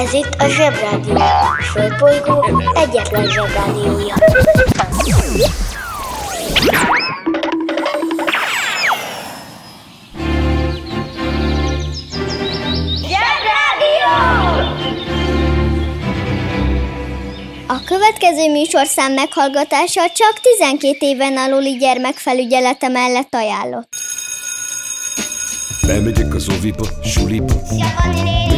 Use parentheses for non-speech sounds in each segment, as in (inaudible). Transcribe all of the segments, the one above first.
Ez itt a Zsebrádió. A Földbolygó egyetlen Zsebrádiója. Zsebrádió! A következő műsorszám meghallgatása csak 12 éven aluli gyermekfelügyelete mellett ajánlott. Bemegyek az oviba, suliba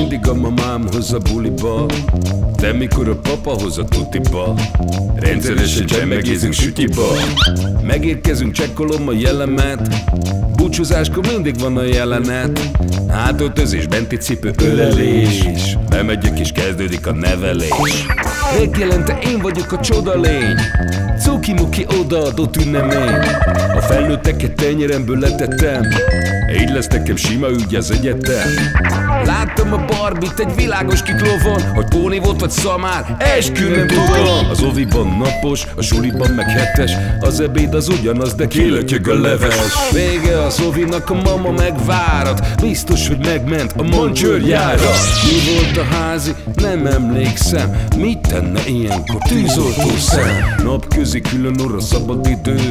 Mindig a mamám a buliba De mikor a papa hoz a tutiba Rendszeresen csemmegézünk sütiba. Megérkezünk, csekkolom a jellemet Búcsúzáskor mindig van a jelenet. Hátöltözés, benti cipő, ölelés Bemegyek és kezdődik a nevelés. Reggelente én vagyok a csoda lény Cuki-muki odaadott ünnemény. A felnőtteket tenyeremből letettem Így lesz nekem sima ügy az egyetem. Láttam a Barbit egy világos kiklovon Hogy Póni volt vagy szamár, eskü nem tudom Az oviban napos, a suliban meg hetes Az ebéd az ugyanaz, de kilötyög a leves. Vége az ovinak, a mama megvárat Biztos, hogy megment a mancsőrjára Mi volt a házi? Nem emlékszem. Mit tenne ilyenkor tűzoltó szem? Napközi külön orra szabad idő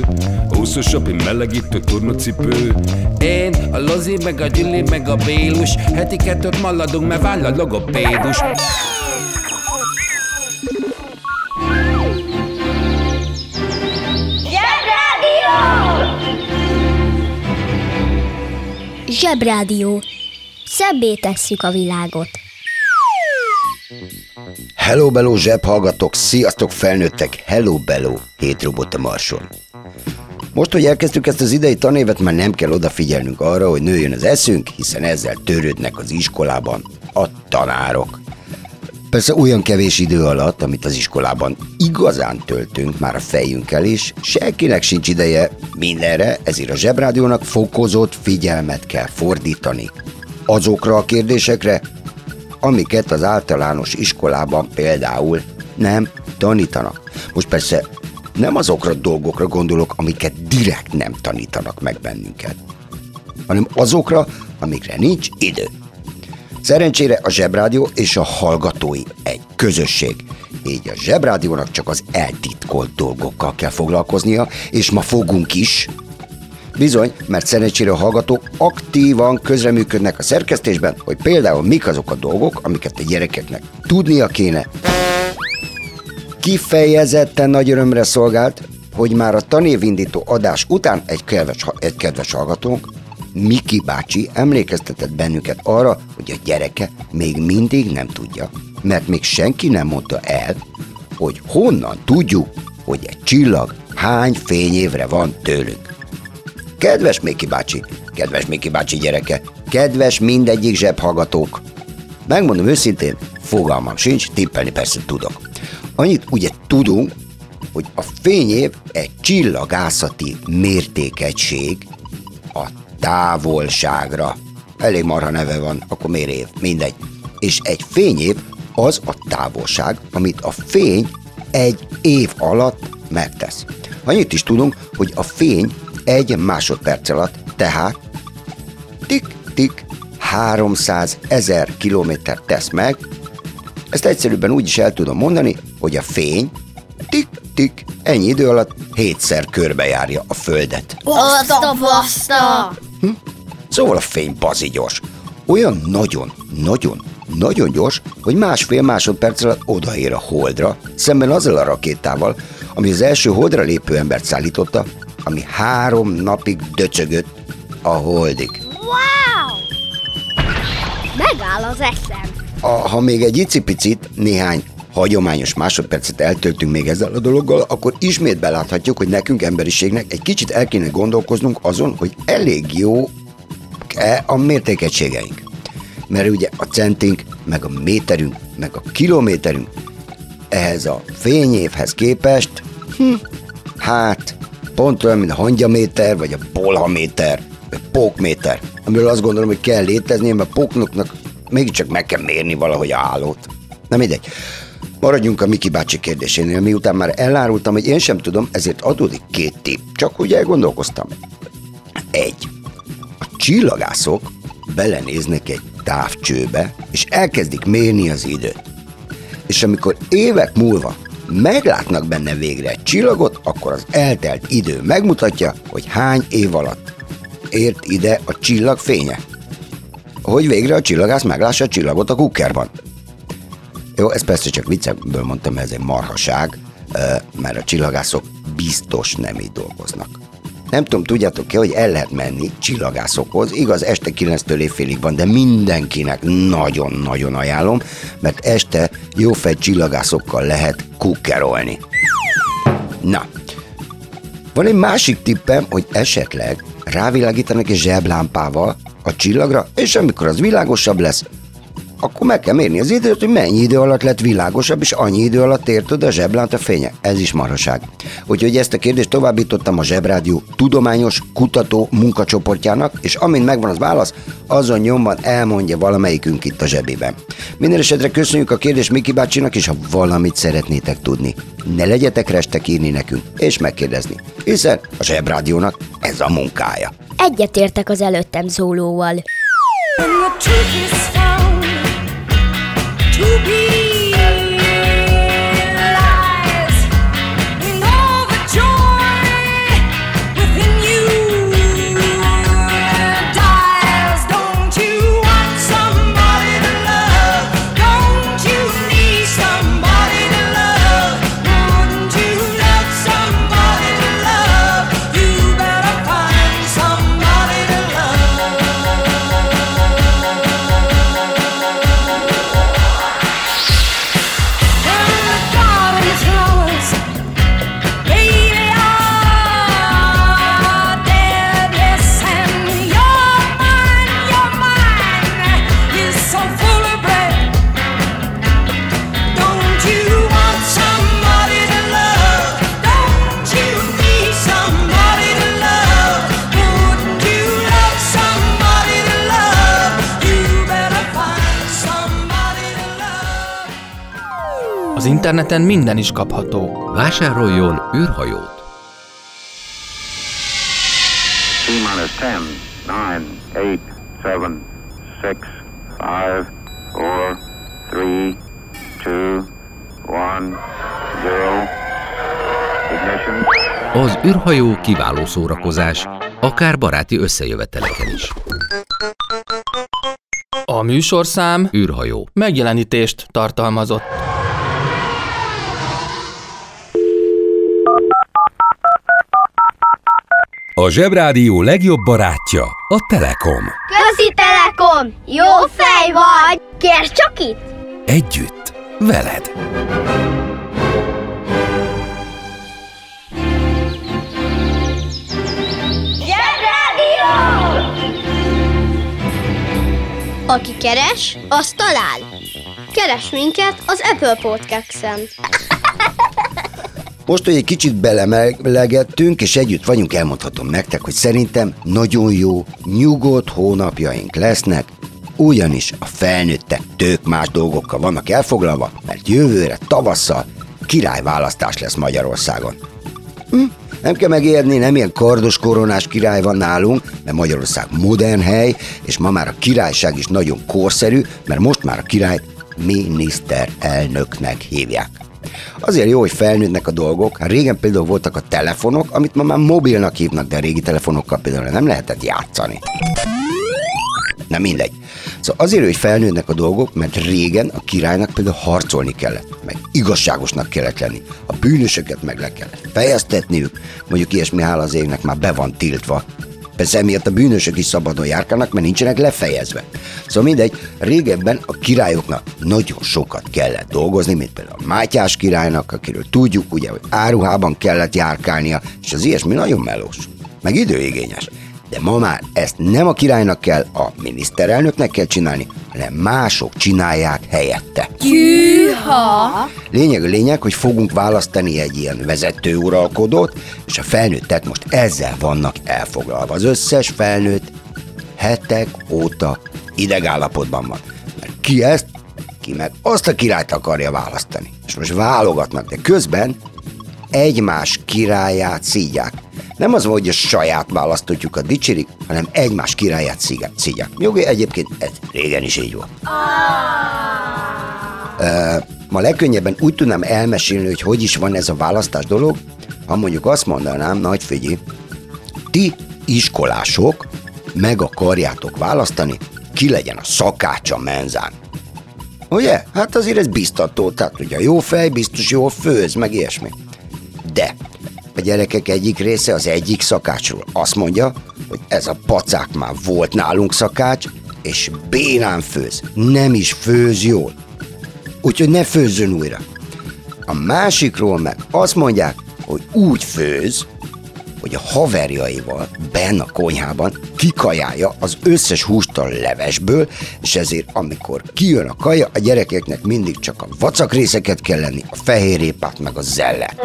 Húszosabb, én melegítő tornacipő. Én, a Lozi, meg a Gyüli, meg a Bélus Heti kettőt maladunk, mert váll a logopédus Zsebrádió! Zsebrádió. Szebbé tesszük a világot. Hello Bello zseb hallgatok, sziasztok felnőttek, Hello Bello, hét robot a Marson. Most, hogy elkezdtük ezt az idei tanévet, már nem kell odafigyelnünk arra, hogy nőjön az eszünk, hiszen ezzel törődnek az iskolában a tanárok. Persze olyan kevés idő alatt, amit az iskolában igazán töltünk már a fejünkkel is, senkinek sincs ideje mindenre, ezért a Zsebrádiónak fokozott figyelmet kell fordítani. Azokra a kérdésekre, amiket az általános iskolában például nem tanítanak. Most persze nem azokra a dolgokra gondolok, amiket direkt nem tanítanak meg bennünket, hanem azokra, amikre nincs idő. Szerencsére a Zsebrádió és a hallgatói egy közösség. Így a Zsebrádiónak csak az eltitkolt dolgokkal kell foglalkoznia, és ma fogunk is. Bizony, mert szerencsére a hallgatók aktívan közreműködnek a szerkesztésben, hogy például mik azok a dolgok, amiket a gyerekeknek tudnia kéne. Kifejezetten nagy örömre szolgált, hogy már a tanévindító adás után egy kedves, egy kedves hallgatónk, Miki bácsi emlékeztetett bennünket arra, hogy a gyereke még mindig nem tudja, mert még senki nem mondta el, hogy honnan tudjuk, hogy egy csillag hány fényévre van tőlünk. Kedves Miki bácsi, kedves Miki bácsi gyereke, kedves mindegyik zsebhallgatók, megmondom őszintén, fogalmam sincs, tippelni persze tudok. Annyit ugye tudunk, hogy a fényév egy csillagászati mértékegység a távolságra. Elég marha neve van, akkor miért év? Mindegy. És egy fényév az a távolság, amit a fény egy év alatt megtesz. Annyit is tudunk, hogy a fény egy másodperc alatt, tehát tik-tik 300 ezer kilométer tesz meg. Ezt egyszerűbben úgy is el tudom mondani, hogy a fény tik-tik ennyi idő alatt hétszer körbejárja a Földet. Baszta, baszta! Szóval a fény bazi gyors. Olyan nagyon, nagyon, nagyon gyors, hogy másfél másodperc alatt odaér a holdra, szemben azzal a rakétával, ami az első holdra lépő embert szállította, ami három napig döcögött a holdig. Wow! Megáll az eszem. A, ha még egy icipicit, néhány hagyományos másodpercet eltöltünk még ezzel a dologgal, akkor ismét beláthatjuk, hogy nekünk emberiségnek egy kicsit el kéne gondolkoznunk azon, hogy elég jó e a mértékegységeink. Mert ugye a centink, meg a méterünk, meg a kilométerünk ehhez a fényévhez képest, hm, hát pont olyan, mint a hangyaméter, vagy a bolhaméter, vagy pókméter, amiről azt gondolom, hogy kell létezni, mert a póknoknak mégiscsak meg kell mérni valahogy a állót. Na mindegy. Maradjunk a Miki bácsi kérdésénél, miután már elárultam, hogy én sem tudom, ezért adódik két tipp. Csak úgy elgondolkoztam. Egy. A csillagászok belenéznek egy távcsőbe, és elkezdik mérni az időt. És amikor évek múlva meglátnak benne végre egy csillagot, akkor az eltelt idő megmutatja, hogy hány év alatt ért ide a csillag fénye. Hogy végre a csillagász meglássa a csillagot a kukkerban. Jó, ezt persze csak vicceből mondtam, ez egy marhaság, mert a csillagászok biztos nem így dolgoznak. Nem tudom, tudjátok-e, hogy el lehet menni csillagászokhoz, igaz, este 9-től évfélig van, de mindenkinek nagyon-nagyon ajánlom, mert este jó fej csillagászokkal lehet kukkerolni. Na, van egy másik tippem, hogy esetleg rávilágítanak egy zseblámpával a csillagra, és amikor az világosabb lesz, akkor meg kell mérni az időt, hogy mennyi idő alatt lett világosabb, és annyi idő alatt ért oda a zseblánt a fénye. Ez is maraság. Úgyhogy ezt a kérdést továbbítottam a Zsebrádió tudományos kutató munkacsoportjának, és amint megvan az válasz, azon nyomban elmondja valamelyikünk itt a zsebében. Minden esetre köszönjük a kérdést Miki bácsinak, és ha valamit szeretnétek tudni, ne legyetek restek írni nekünk, és megkérdezni, hiszen a Zsebrádiónak ez a munkája. Egyetértek az előttem szólóval. And the truth is found to be interneten minden is kapható. Vásároljon űrhajót! T-minus 10, 9, 8, 7, 6, 5, 4, 3, 2, 1, 0. Ignition. Az űrhajó kiváló szórakozás, akár baráti összejöveteleken is. A műsorszám űrhajó. megjelenítést tartalmazott. A Zsebrádió legjobb barátja a Telekom. Közi Telekom! Jó fej vagy! Kérd csak itt! Együtt, veled. Zsebrádió! Aki keres, az talál. Keres minket az Apple Podcast-en. (laughs) Most, hogy egy kicsit belemelegettünk, és együtt vagyunk, elmondhatom nektek, hogy szerintem nagyon jó, nyugodt hónapjaink lesznek, ugyanis a felnőttek tök más dolgokkal vannak elfoglalva, mert jövőre tavasszal királyválasztás lesz Magyarországon. Hm? Nem kell megérni, nem ilyen kardos koronás király van nálunk, mert Magyarország modern hely, és ma már a királyság is nagyon korszerű, mert most már a királyt miniszterelnöknek hívják. Azért jó, hogy felnőttnek a dolgok. Hát régen például voltak a telefonok, amit ma már mobilnak hívnak, de a régi telefonokkal például nem lehetett játszani. Na mindegy. Szóval azért, hogy felnőnek a dolgok, mert régen a királynak például harcolni kellett, meg igazságosnak kellett lenni. A bűnösöket meg le kellett fejeztetniük, mondjuk ilyesmi hála az égnek már be van tiltva. Persze emiatt a bűnösök is szabadon járkálnak, mert nincsenek lefejezve. Szóval mindegy, régebben a királyoknak nagyon sokat kellett dolgozni, mint például a Mátyás királynak, akiről tudjuk, ugye, hogy áruhában kellett járkálnia, és az ilyesmi nagyon melós, meg időigényes. De ma már ezt nem a királynak kell, a miniszterelnöknek kell csinálni, hanem mások csinálják helyette. Lényeg a lényeg, hogy fogunk választani egy ilyen vezető uralkodót, és a felnőttek most ezzel vannak elfoglalva. Az összes felnőtt hetek óta idegállapotban van. Mert ki ezt, ki meg azt a királyt akarja választani. És most válogatnak, de közben egymás királyát szídják. Nem az hogy a saját választottjukat dicsérik, hanem egymás királyát szígják. Jogi, egyébként ez régen is így volt. Ö, Ma legkönnyebben úgy tudnám elmesélni, hogy hogy is van ez a választás dolog, ha mondjuk azt mondanám, nagy figyelj, ti iskolások meg akarjátok választani, ki legyen a szakács a menzán. Ugye? Hát azért ez biztató, tehát ugye a jó fej biztos jól főz, meg ilyesmi. De a gyerekek egyik része az egyik szakácsról azt mondja, hogy ez a pacák már volt nálunk szakács, és bénán főz, nem is főz jól. Úgyhogy ne főzzön újra. A másikról meg azt mondják, hogy úgy főz, hogy a haverjaival benn a konyhában kikajálja az összes húst a levesből, és ezért amikor kijön a kaja, a gyerekeknek mindig csak a vacak részeket kell lenni, a fehérjépát meg a zellet.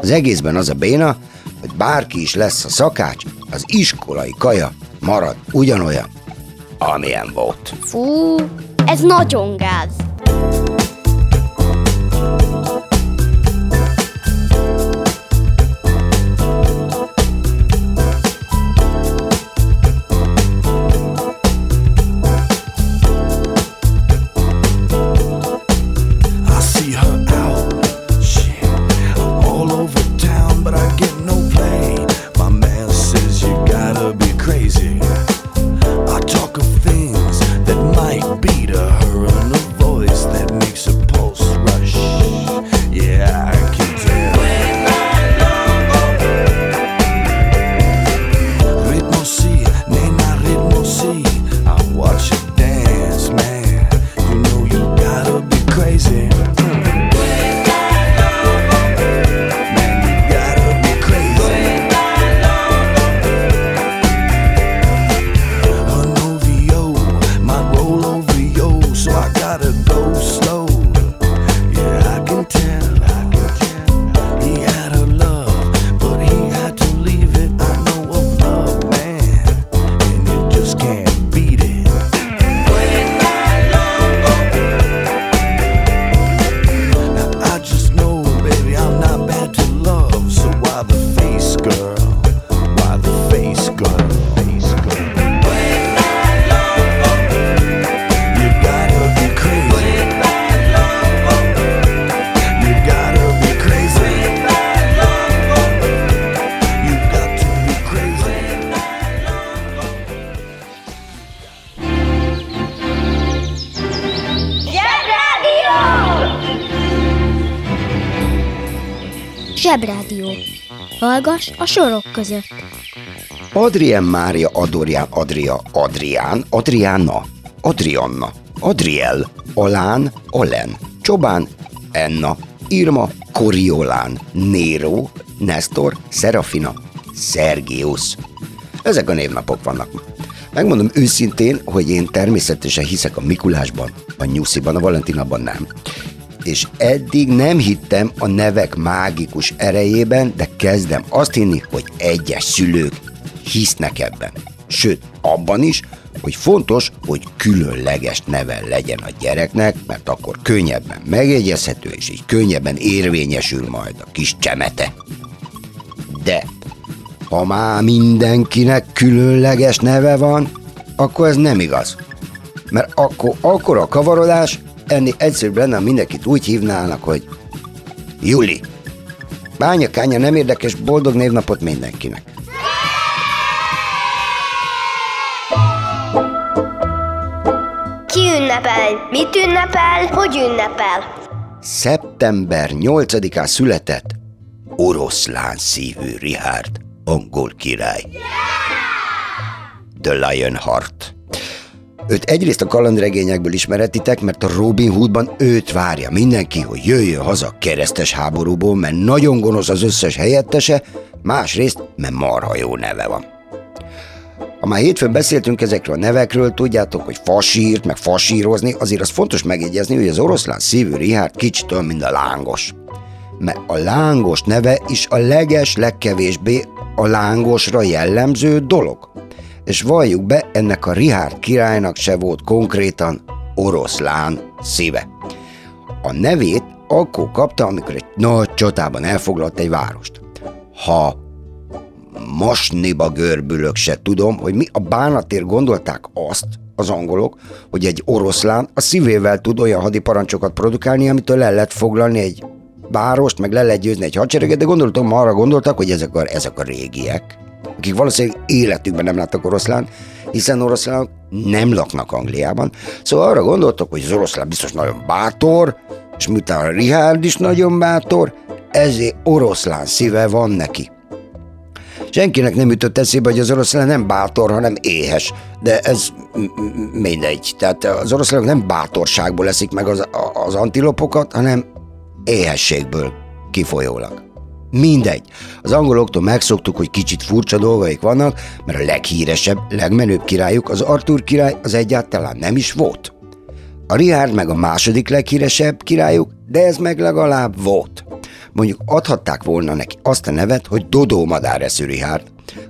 Az egészben az a béna, hogy bárki is lesz a szakács, az iskolai kaja marad ugyanolyan, amilyen volt. Fú, ez nagyon gáz. Zsebrádió. Hallgass a sorok között. Adrien Mária Adorián Adria Adrián Adriána Adrianna Adriel Alán Alen Csobán Enna Irma Koriolán Nero Nestor Serafina Sergius Ezek a névnapok vannak. Megmondom őszintén, hogy én természetesen hiszek a Mikulásban, a Nyusziban, a Valentinában nem. És eddig nem hittem a nevek mágikus erejében, de kezdem azt hinni, hogy egyes szülők hisznek ebben. Sőt, abban is, hogy fontos, hogy különleges neve legyen a gyereknek, mert akkor könnyebben megjegyezhető, és így könnyebben érvényesül majd a kis csemete. De ha már mindenkinek különleges neve van, akkor ez nem igaz. Mert akkor, akkor a kavarodás, ennél egyszerűbb lenne, mindenkit úgy hívnának, hogy Juli. Bányakánya nem érdekes, boldog névnapot mindenkinek. Ki ünnepel? Mit ünnepel? Hogy ünnepel? Szeptember 8-án született oroszlán szívű Richard, angol király. The Lionheart. Őt egyrészt a kalandregényekből ismeretitek, mert a Robin Hoodban őt várja mindenki, hogy jöjjön haza a keresztes háborúból, mert nagyon gonosz az összes helyettese, másrészt, mert marha jó neve van. Ha már hétfőn beszéltünk ezekről a nevekről, tudjátok, hogy fasírt, meg fasírozni, azért az fontos megjegyezni, hogy az oroszlán szívű Richard kicsit olyan, mint a lángos. Mert a lángos neve is a leges, legkevésbé a lángosra jellemző dolog. És valljuk be, ennek a Richard királynak se volt konkrétan oroszlán szíve. A nevét akkor kapta, amikor egy nagy csatában elfoglalt egy várost. Ha masniba görbülök se tudom, hogy mi a bánatért gondolták azt, az angolok, hogy egy oroszlán a szívével tud olyan hadiparancsokat produkálni, amitől le lehet foglalni egy várost, meg le lehet győzni egy hadsereget, de gondoltam, arra gondoltak, hogy ezek a, ezek a régiek, akik valószínűleg életükben nem láttak oroszlán, hiszen oroszlánok nem laknak Angliában. Szóval arra gondoltak, hogy az oroszlán biztos nagyon bátor, és miután a Richard is nagyon bátor, ezért oroszlán szíve van neki. Senkinek nem jutott eszébe, hogy az oroszlán nem bátor, hanem éhes. De ez mindegy. Tehát az oroszlánok nem bátorságból eszik meg az, az antilopokat, hanem éhességből kifolyólag. Mindegy. Az angoloktól megszoktuk, hogy kicsit furcsa dolgaik vannak, mert a leghíresebb, legmenőbb királyuk, az Arthur király, az egyáltalán nem is volt. A Richard meg a második leghíresebb királyuk, de ez meg legalább volt. Mondjuk adhatták volna neki azt a nevet, hogy Dodó madár eszű Richard,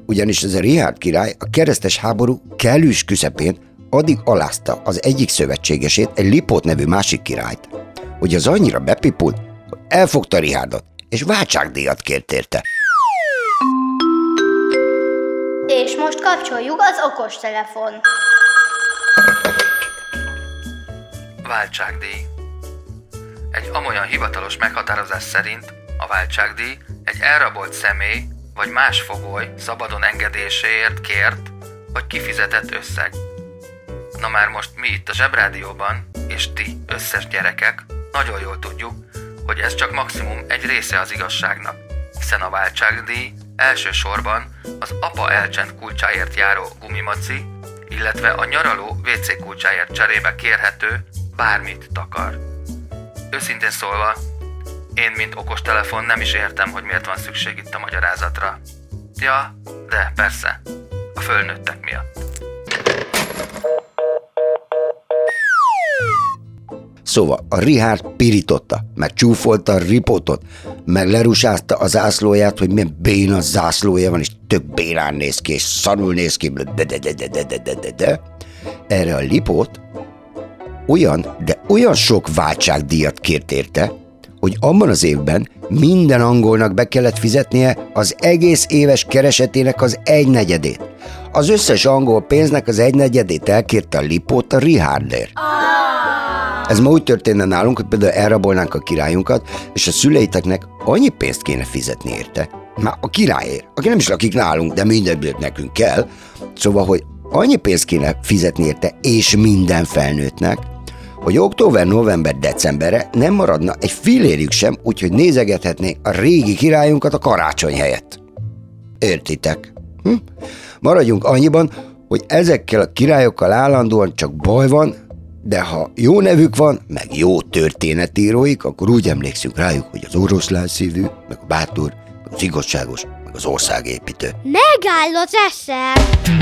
ugyanis ez a Richard király a keresztes háború kellős küszepén addig alázta az egyik szövetségesét, egy Lipót nevű másik királyt, hogy az annyira bepipult, hogy elfogta Richardot, és váltságdíjat kért érte. És most kapcsoljuk az okostelefon. Váltságdíj. Egy amolyan hivatalos meghatározás szerint a váltságdíj egy elrabolt személy vagy más fogoly szabadon engedéséért kért vagy kifizetett összeg. Na már most mi itt a Zsebrádióban, és ti összes gyerekek, nagyon jól tudjuk, hogy ez csak maximum egy része az igazságnak, hiszen a váltságdíj elsősorban az apa elcsend kulcsáért járó gumimaci, illetve a nyaraló WC kulcsáért cserébe kérhető bármit takar. Őszintén szólva, én, mint okostelefon nem is értem, hogy miért van szükség itt a magyarázatra. Ja, de persze, a fölnőttek miatt. Szóval a Richard pirította, meg csúfolta a ripotot, meg lerusázta az zászlóját, hogy milyen béna zászlója van, és tök bénán néz ki, és szarul néz ki, de de de de de de de de de. Erre a lipót olyan, de olyan sok váltságdíjat kért érte, hogy abban az évben minden angolnak be kellett fizetnie az egész éves keresetének az egynegyedét. Az összes angol pénznek az egynegyedét elkérte a Lipót a Richardért. Ez ma úgy történne nálunk, hogy például elrabolnánk a királyunkat, és a szüleiteknek annyi pénzt kéne fizetni érte. Már a királyért, aki nem is lakik nálunk, de mindenből nekünk kell. Szóval, hogy annyi pénzt kéne fizetni érte, és minden felnőttnek, hogy október, november, decemberre nem maradna egy fillérjük sem, úgyhogy nézegethetnék a régi királyunkat a karácsony helyett. Értitek? Hm? Maradjunk annyiban, hogy ezekkel a királyokkal állandóan csak baj van, de ha jó nevük van, meg jó történetíróik, akkor úgy emlékszünk rájuk, hogy az oroszlán szívű, meg a bátor, meg az igazságos, meg az országépítő. Megáll az eszem!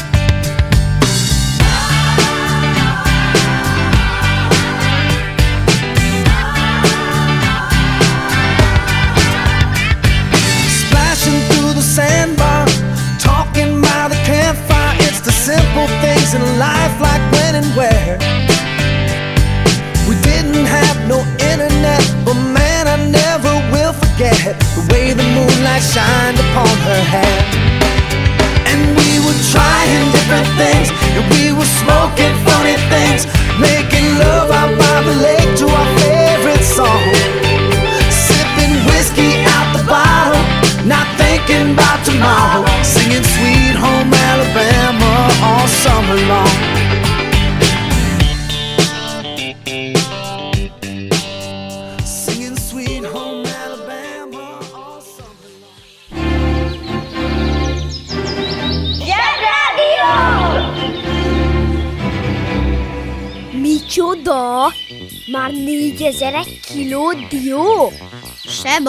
Simple things in life, like when and where.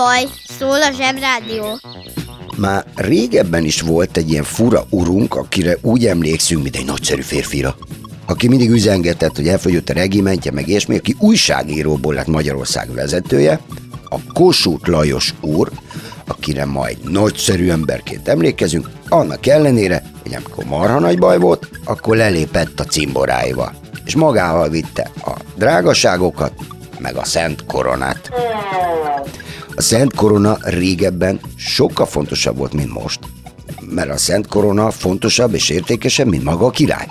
Baj, szól a zsebrádió. Már régebben is volt egy ilyen fura urunk, akire úgy emlékszünk, mint egy nagyszerű férfira. Aki mindig üzengetett, hogy elfogyott a regimentje, meg ilyesmi, aki újságíróból lett Magyarország vezetője, a Kossuth Lajos úr, akire majd nagyszerű emberként emlékezünk, annak ellenére, hogy amikor marha nagy baj volt, akkor lelépett a cimboráival, és magával vitte a drágaságokat, meg a szent koronát. Szent Korona régebben sokkal fontosabb volt, mint most. Mert a Szent Korona fontosabb és értékesebb, mint maga a király.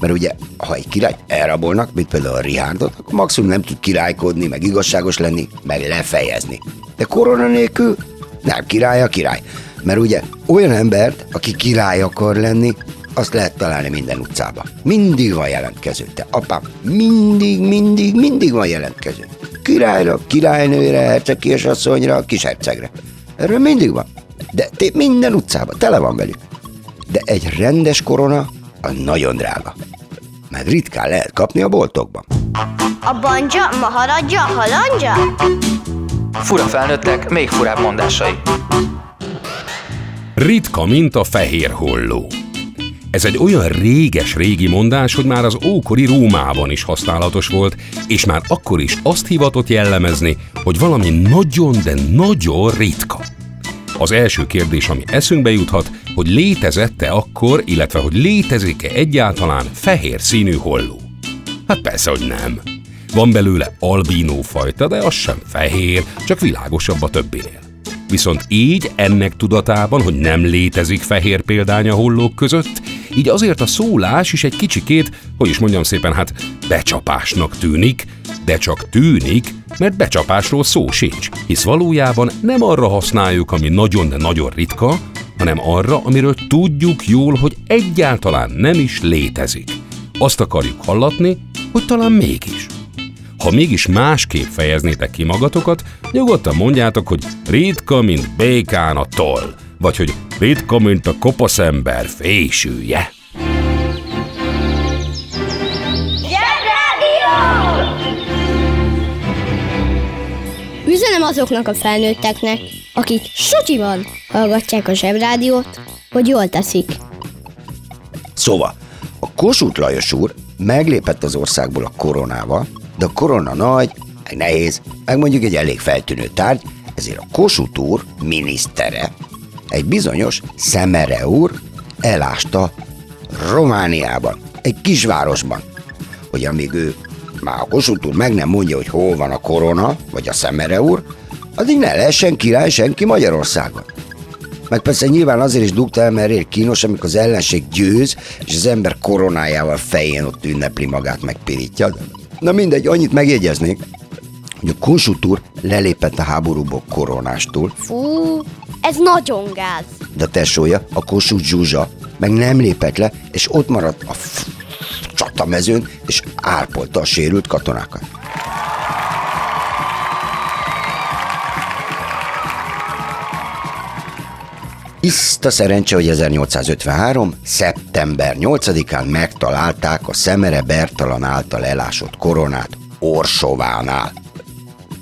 Mert ugye, ha egy király elrabolnak, mint például a Rihárdot, akkor maximum nem tud királykodni, meg igazságos lenni, meg lefejezni. De korona nélkül nem király a király. Mert ugye olyan embert, aki király akar lenni, azt lehet találni minden utcába. Mindig van jelentkező. Te apám, mindig, mindig, mindig van jelentkező. Királyra, királynőre, hercegkés asszonyra, kis hercegre. Erről mindig van. De té- minden utcában tele van velük. De egy rendes korona, az nagyon drága. Mert ritkán lehet kapni a boltokban. A banja, maharadja, halandja? Fura felnőttek, még furább mondásai. Ritka, mint a fehér holló. Ez egy olyan réges-régi mondás, hogy már az ókori Rómában is használatos volt, és már akkor is azt hivatott jellemezni, hogy valami nagyon, de nagyon ritka. Az első kérdés, ami eszünkbe juthat, hogy létezette akkor, illetve hogy létezik-e egyáltalán fehér színű holló. Hát persze, hogy nem. Van belőle albínó fajta, de az sem fehér, csak világosabb a többinél. Viszont így ennek tudatában, hogy nem létezik fehér példány a hollók között, így azért a szólás is egy kicsikét, hogy is mondjam szépen, hát becsapásnak tűnik, de csak tűnik, mert becsapásról szó sincs, hisz valójában nem arra használjuk, ami nagyon, de nagyon ritka, hanem arra, amiről tudjuk jól, hogy egyáltalán nem is létezik. Azt akarjuk hallatni, hogy talán mégis. Ha mégis másképp fejeznétek ki magatokat, nyugodtan mondjátok, hogy ritka, mint békán a toll, vagy hogy ritka, mint a kopasz ember fésűje. Üzenem azoknak a felnőtteknek, akik sutyiban hallgatják a zsebrádiót, hogy jól teszik. Szóval, a Kossuth Lajos úr meglépett az országból a koronával, de a korona nagy, meg nehéz, meg mondjuk egy elég feltűnő tárgy, ezért a Kossuth úr minisztere, egy bizonyos Szemere úr elásta Romániában, egy kisvárosban, hogy amíg ő már a Kossuth úr meg nem mondja, hogy hol van a korona, vagy a Szemere úr, addig ne lehessen király senki Magyarországon. Meg persze nyilván azért is dugta el, mert elég kínos, amikor az ellenség győz, és az ember koronájával fején ott ünnepli magát, meg pirítja. Na mindegy, annyit megjegyeznék, hogy a Kossuth úr lelépett a háborúból koronástól, Fú, ez nagyon gáz. de a tesója, a Kossuth Zsuzsa, meg nem lépett le, és ott maradt a f- csatamezőn, és árpolta a sérült katonákat. Iszta szerencse, hogy 1853. szeptember 8-án megtalálták a Szemere Bertalan által elásott koronát Orsovánál.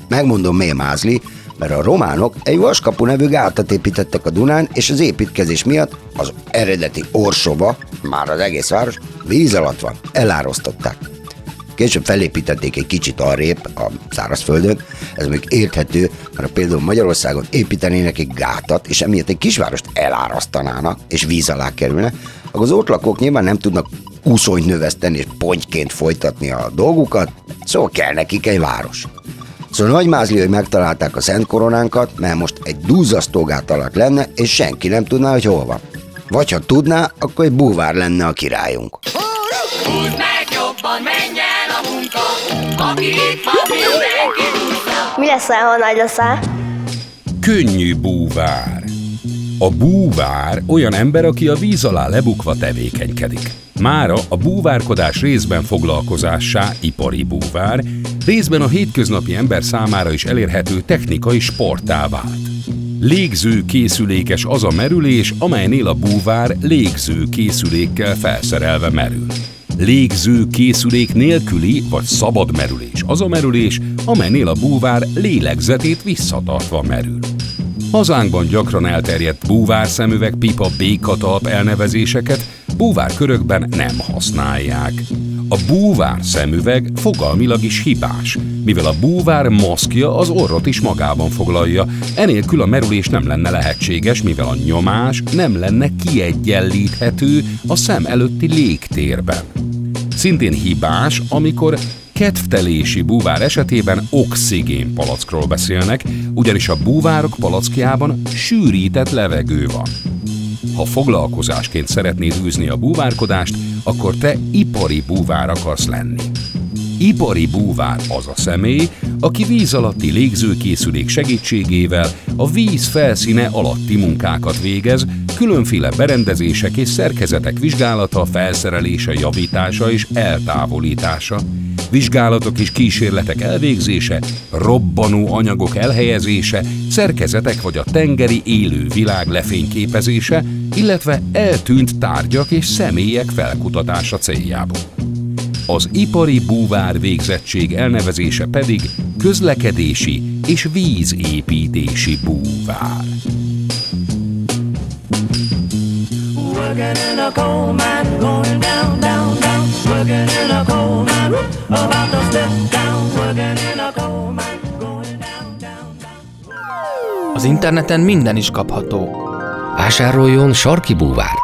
Megmondom, miért mázli, mert a románok egy vaskapu nevű gátat építettek a Dunán, és az építkezés miatt az eredeti Orsova, már az egész város, víz alatt van, elárasztották. Később felépítették egy kicsit arrébb a szárazföldön, ez még érthető, mert például Magyarországon építenének egy gátat, és emiatt egy kisvárost elárasztanának, és víz alá kerülne, akkor az ott lakók nyilván nem tudnak úszonyt növeszteni és pontyként folytatni a dolgukat, szóval kell nekik egy város. Szóval nagy mázli, hogy megtalálták a Szent Koronánkat, mert most egy duzzasztógát alatt lenne, és senki nem tudná, hogy hol van. Vagy ha tudná, akkor egy búvár lenne a királyunk. Húzd meg jobban, menjen a munka, aki itt van, mindenki húzza. Mi leszel, ha nagy leszel? Könnyű búvár. A búvár olyan ember, aki a víz alá lebukva tevékenykedik. Mára a búvárkodás részben foglalkozássá ipari búvár, részben a hétköznapi ember számára is elérhető technikai sportá vált. Légző készülékes az a merülés, amelynél a búvár légző készülékkel felszerelve merül. Légző készülék nélküli vagy szabad merülés az a merülés, amelynél a búvár lélegzetét visszatartva merül. Hazánkban gyakran elterjedt búvár szemüveg, pipa, békatalp elnevezéseket búvár körökben nem használják. A búvár szemüveg fogalmilag is hibás, mivel a búvár maszkja az orrot is magában foglalja, enélkül a merülés nem lenne lehetséges, mivel a nyomás nem lenne kiegyenlíthető a szem előtti légtérben. Szintén hibás, amikor kedvtelési búvár esetében oxigén palackról beszélnek, ugyanis a búvárok palackjában sűrített levegő van. Ha foglalkozásként szeretnéd űzni a búvárkodást, akkor te ipari búvár akarsz lenni. Ipari búvár az a személy, aki víz alatti légzőkészülék segítségével a víz felszíne alatti munkákat végez, különféle berendezések és szerkezetek vizsgálata, felszerelése, javítása és eltávolítása, vizsgálatok és kísérletek elvégzése, robbanó anyagok elhelyezése, szerkezetek vagy a tengeri élő világ lefényképezése, illetve eltűnt tárgyak és személyek felkutatása céljából. Az ipari búvár végzettség elnevezése pedig közlekedési és vízépítési búvár. Working in a coal mine, going down, down, down. Working in a coal mine, about to step down. Working in a coal mine. Az interneten minden is kapható. Vásároljon sarki búvárt!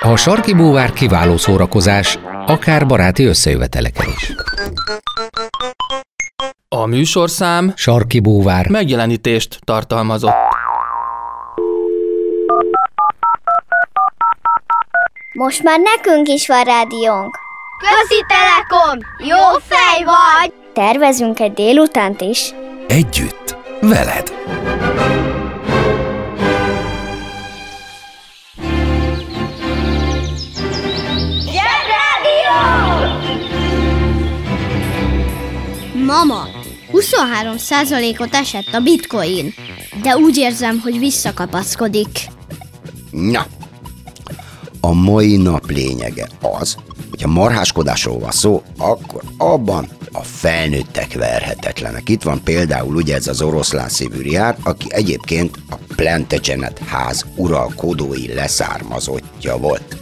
A sarki búvár kiváló szórakozás, akár baráti összejöveteleken is. A műsorszám Sarki búvár megjelenítést tartalmazott. Most már nekünk is van rádiónk. Közi Telekom! Jó fej vagy! Tervezünk egy délutánt is. Együtt, veled! Mama, 23%-ot esett a bitcoin, de úgy érzem, hogy visszakapaszkodik. Na, a mai nap lényege az, hogyha marháskodásról van szó, akkor abban a felnőttek verhetetlenek. Itt van például ugye ez az oroszlán szívű aki egyébként a Plantagenet ház uralkodói leszármazottja volt.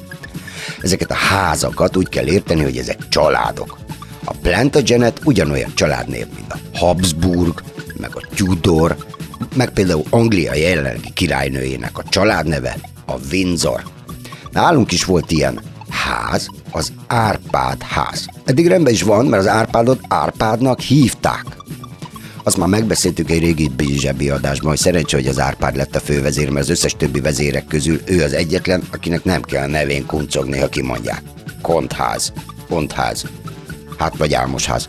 Ezeket a házakat úgy kell érteni, hogy ezek családok. A Plantagenet ugyanolyan családnév, mint a Habsburg, meg a Tudor, meg például Anglia jelenlegi királynőjének a családneve, a Windsor. Nálunk is volt ilyen ház, az Árpád ház. Eddig rendben is van, mert az Árpádot Árpádnak hívták. Azt már megbeszéltük egy régi zsebi adásban, hogy szerencsé, hogy az Árpád lett a fővezér, mert az összes többi vezérek közül ő az egyetlen, akinek nem kell a nevén kuncogni, ha kimondják. Kontház, kontház, hát vagy álmosház.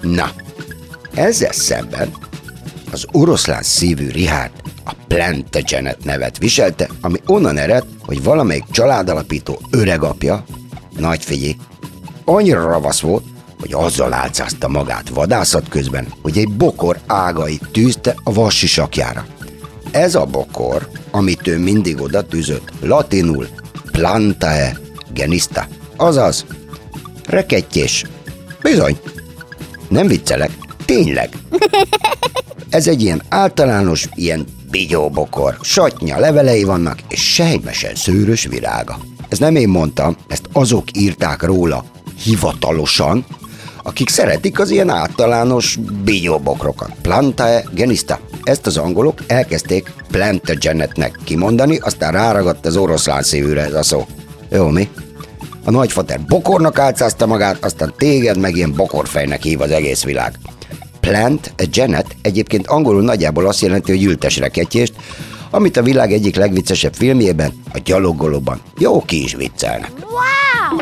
Na, ezzel szemben az oroszlán szívű Richard a Plantagenet nevet viselte, ami onnan ered, hogy valamelyik családalapító öregapja, nagy figyé, annyira ravasz volt, hogy azzal álcázta magát vadászat közben, hogy egy bokor ágait tűzte a vassisakjára. Ez a bokor, amit ő mindig oda tűzött, latinul plantae genista, azaz rekettyés. Bizony, nem viccelek, tényleg. Ez egy ilyen általános, ilyen bigyóbokor. Satnya levelei vannak, és sejmesen szőrös virága. Ez nem én mondtam, ezt azok írták róla hivatalosan, akik szeretik az ilyen általános bigyóbokrokat. Plantae genista. Ezt az angolok elkezdték Plantagenetnek kimondani, aztán ráragadt az oroszlán szívűre ez a szó. Jó, mi? A nagyfater bokornak álcázta magát, aztán téged meg ilyen bokorfejnek hív az egész világ. Plant, a Janet egyébként angolul nagyjából azt jelenti, hogy ültes rekettyést, amit a világ egyik legviccesebb filmjében, a gyalogolóban jó ki is viccelnek. Wow!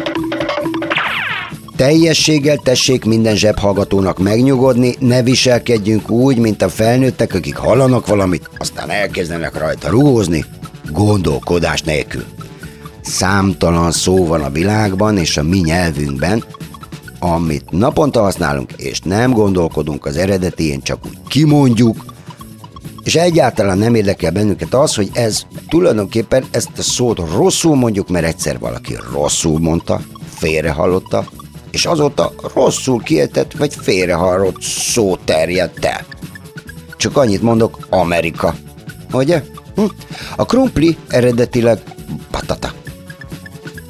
Teljességgel tessék minden zsebhallgatónak megnyugodni, ne viselkedjünk úgy, mint a felnőttek, akik hallanak valamit, aztán elkezdenek rajta rugózni, gondolkodás nélkül. Számtalan szó van a világban és a mi nyelvünkben, amit naponta használunk, és nem gondolkodunk az eredetén, csak úgy kimondjuk, És egyáltalán nem érdekel bennünket az, hogy ez tulajdonképpen ezt a szót rosszul mondjuk, mert egyszer valaki rosszul mondta, félrehallotta, és azóta rosszul kiejtett vagy félrehallott szó terjedt el. Csak annyit mondok, Amerika. Ugye? Hm? A krumpli eredetileg patata.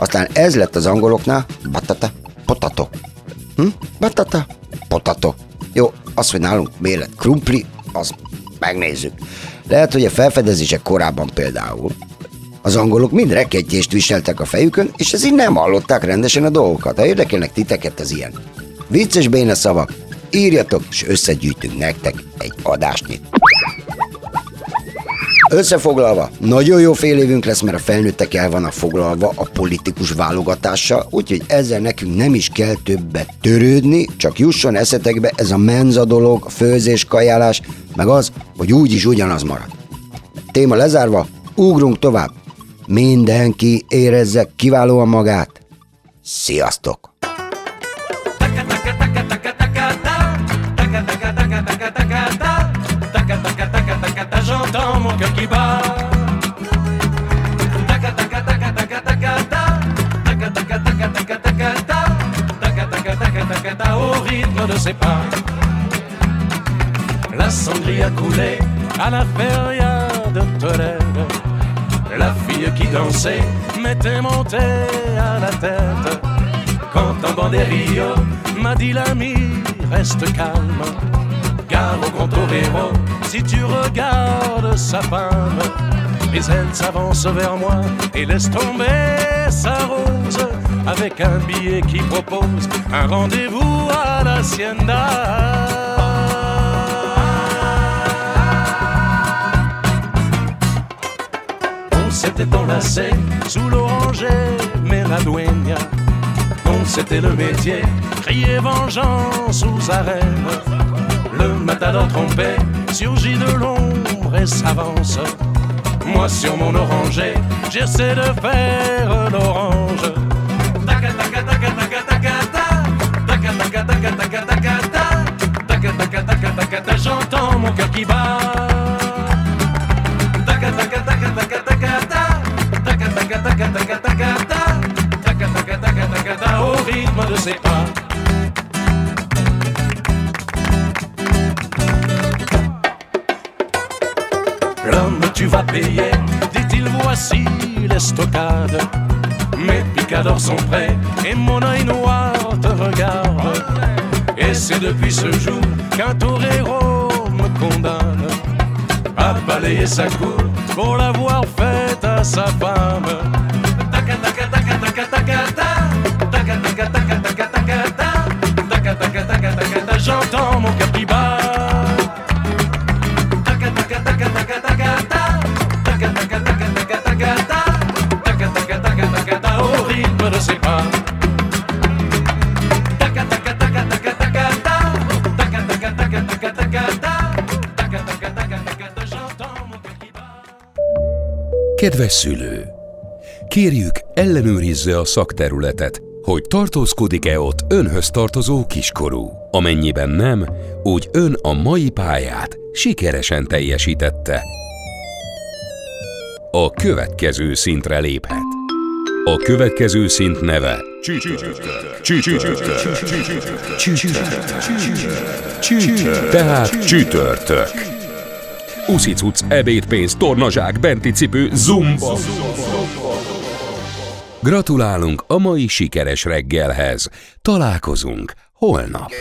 Aztán ez lett az angoloknál batata, potato. Hm? Batata, potato. Jó, az, hogy nálunk miért lett krumpli, az megnézzük. Lehet, hogy a felfedezések korábban például az angolok mind rekettyést viseltek a fejükön, és ezért nem hallották rendesen a dolgokat. Ha érdekelnek titeket az ilyen vicces béna szavak, írjatok, és összegyűjtünk nektek egy adásnyit. Összefoglalva, nagyon jó fél évünk lesz, mert a felnőttek el vannak foglalva a politikus válogatással, úgyhogy ezzel nekünk nem is kell többet törődni, csak jusson eszetekbe ez a menza dolog, főzés, kajálás, meg az, hogy úgyis ugyanaz marad. Téma lezárva, ugrunk tovább. Mindenki érezze kiválóan magát. Sziasztok! Ses pas. La sangria a coulé à la feria de Tolède. La fille qui dansait m'était montée à la tête. Quand un banderillo m'a dit l'ami, reste calme. Gare au grand torero, si tu regardes sa femme. Mais elle s'avance vers moi et laisse tomber sa rose avec un billet qui propose un rendez-vous à l'hacienda. On s'était enlacé sous l'oranger Meradueña. On c'était le métier, crier vengeance aux arènes. Le matador trompé surgit de l'ombre et s'avance. Moi sur mon oranger, j'essaie de faire l'orange. J'entends mon cœur qui bat. Au rythme de ses pas. L'homme, tu vas payer, dit-il, voici l'estocade. Mes picadors sont prêts et mon œil noir te regarde. Et c'est depuis ce jour qu'un torero condamne à balayer sa cour pour l'avoir faite à sa femme. Kedves szülő! Kérjük, ellenőrizze a szakterületet, hogy tartózkodik-e ott önhöz tartozó kiskorú. Amennyiben nem, úgy ön a mai pályát sikeresen teljesítette. A következő szintre léphet. A következő szint neve Csütörtök. Tehát csütörtök. Uszicuc, ebédpénz, tornazsák, benti cipő, zumba. Gratulálunk a mai sikeres reggelhez. Találkozunk holnap.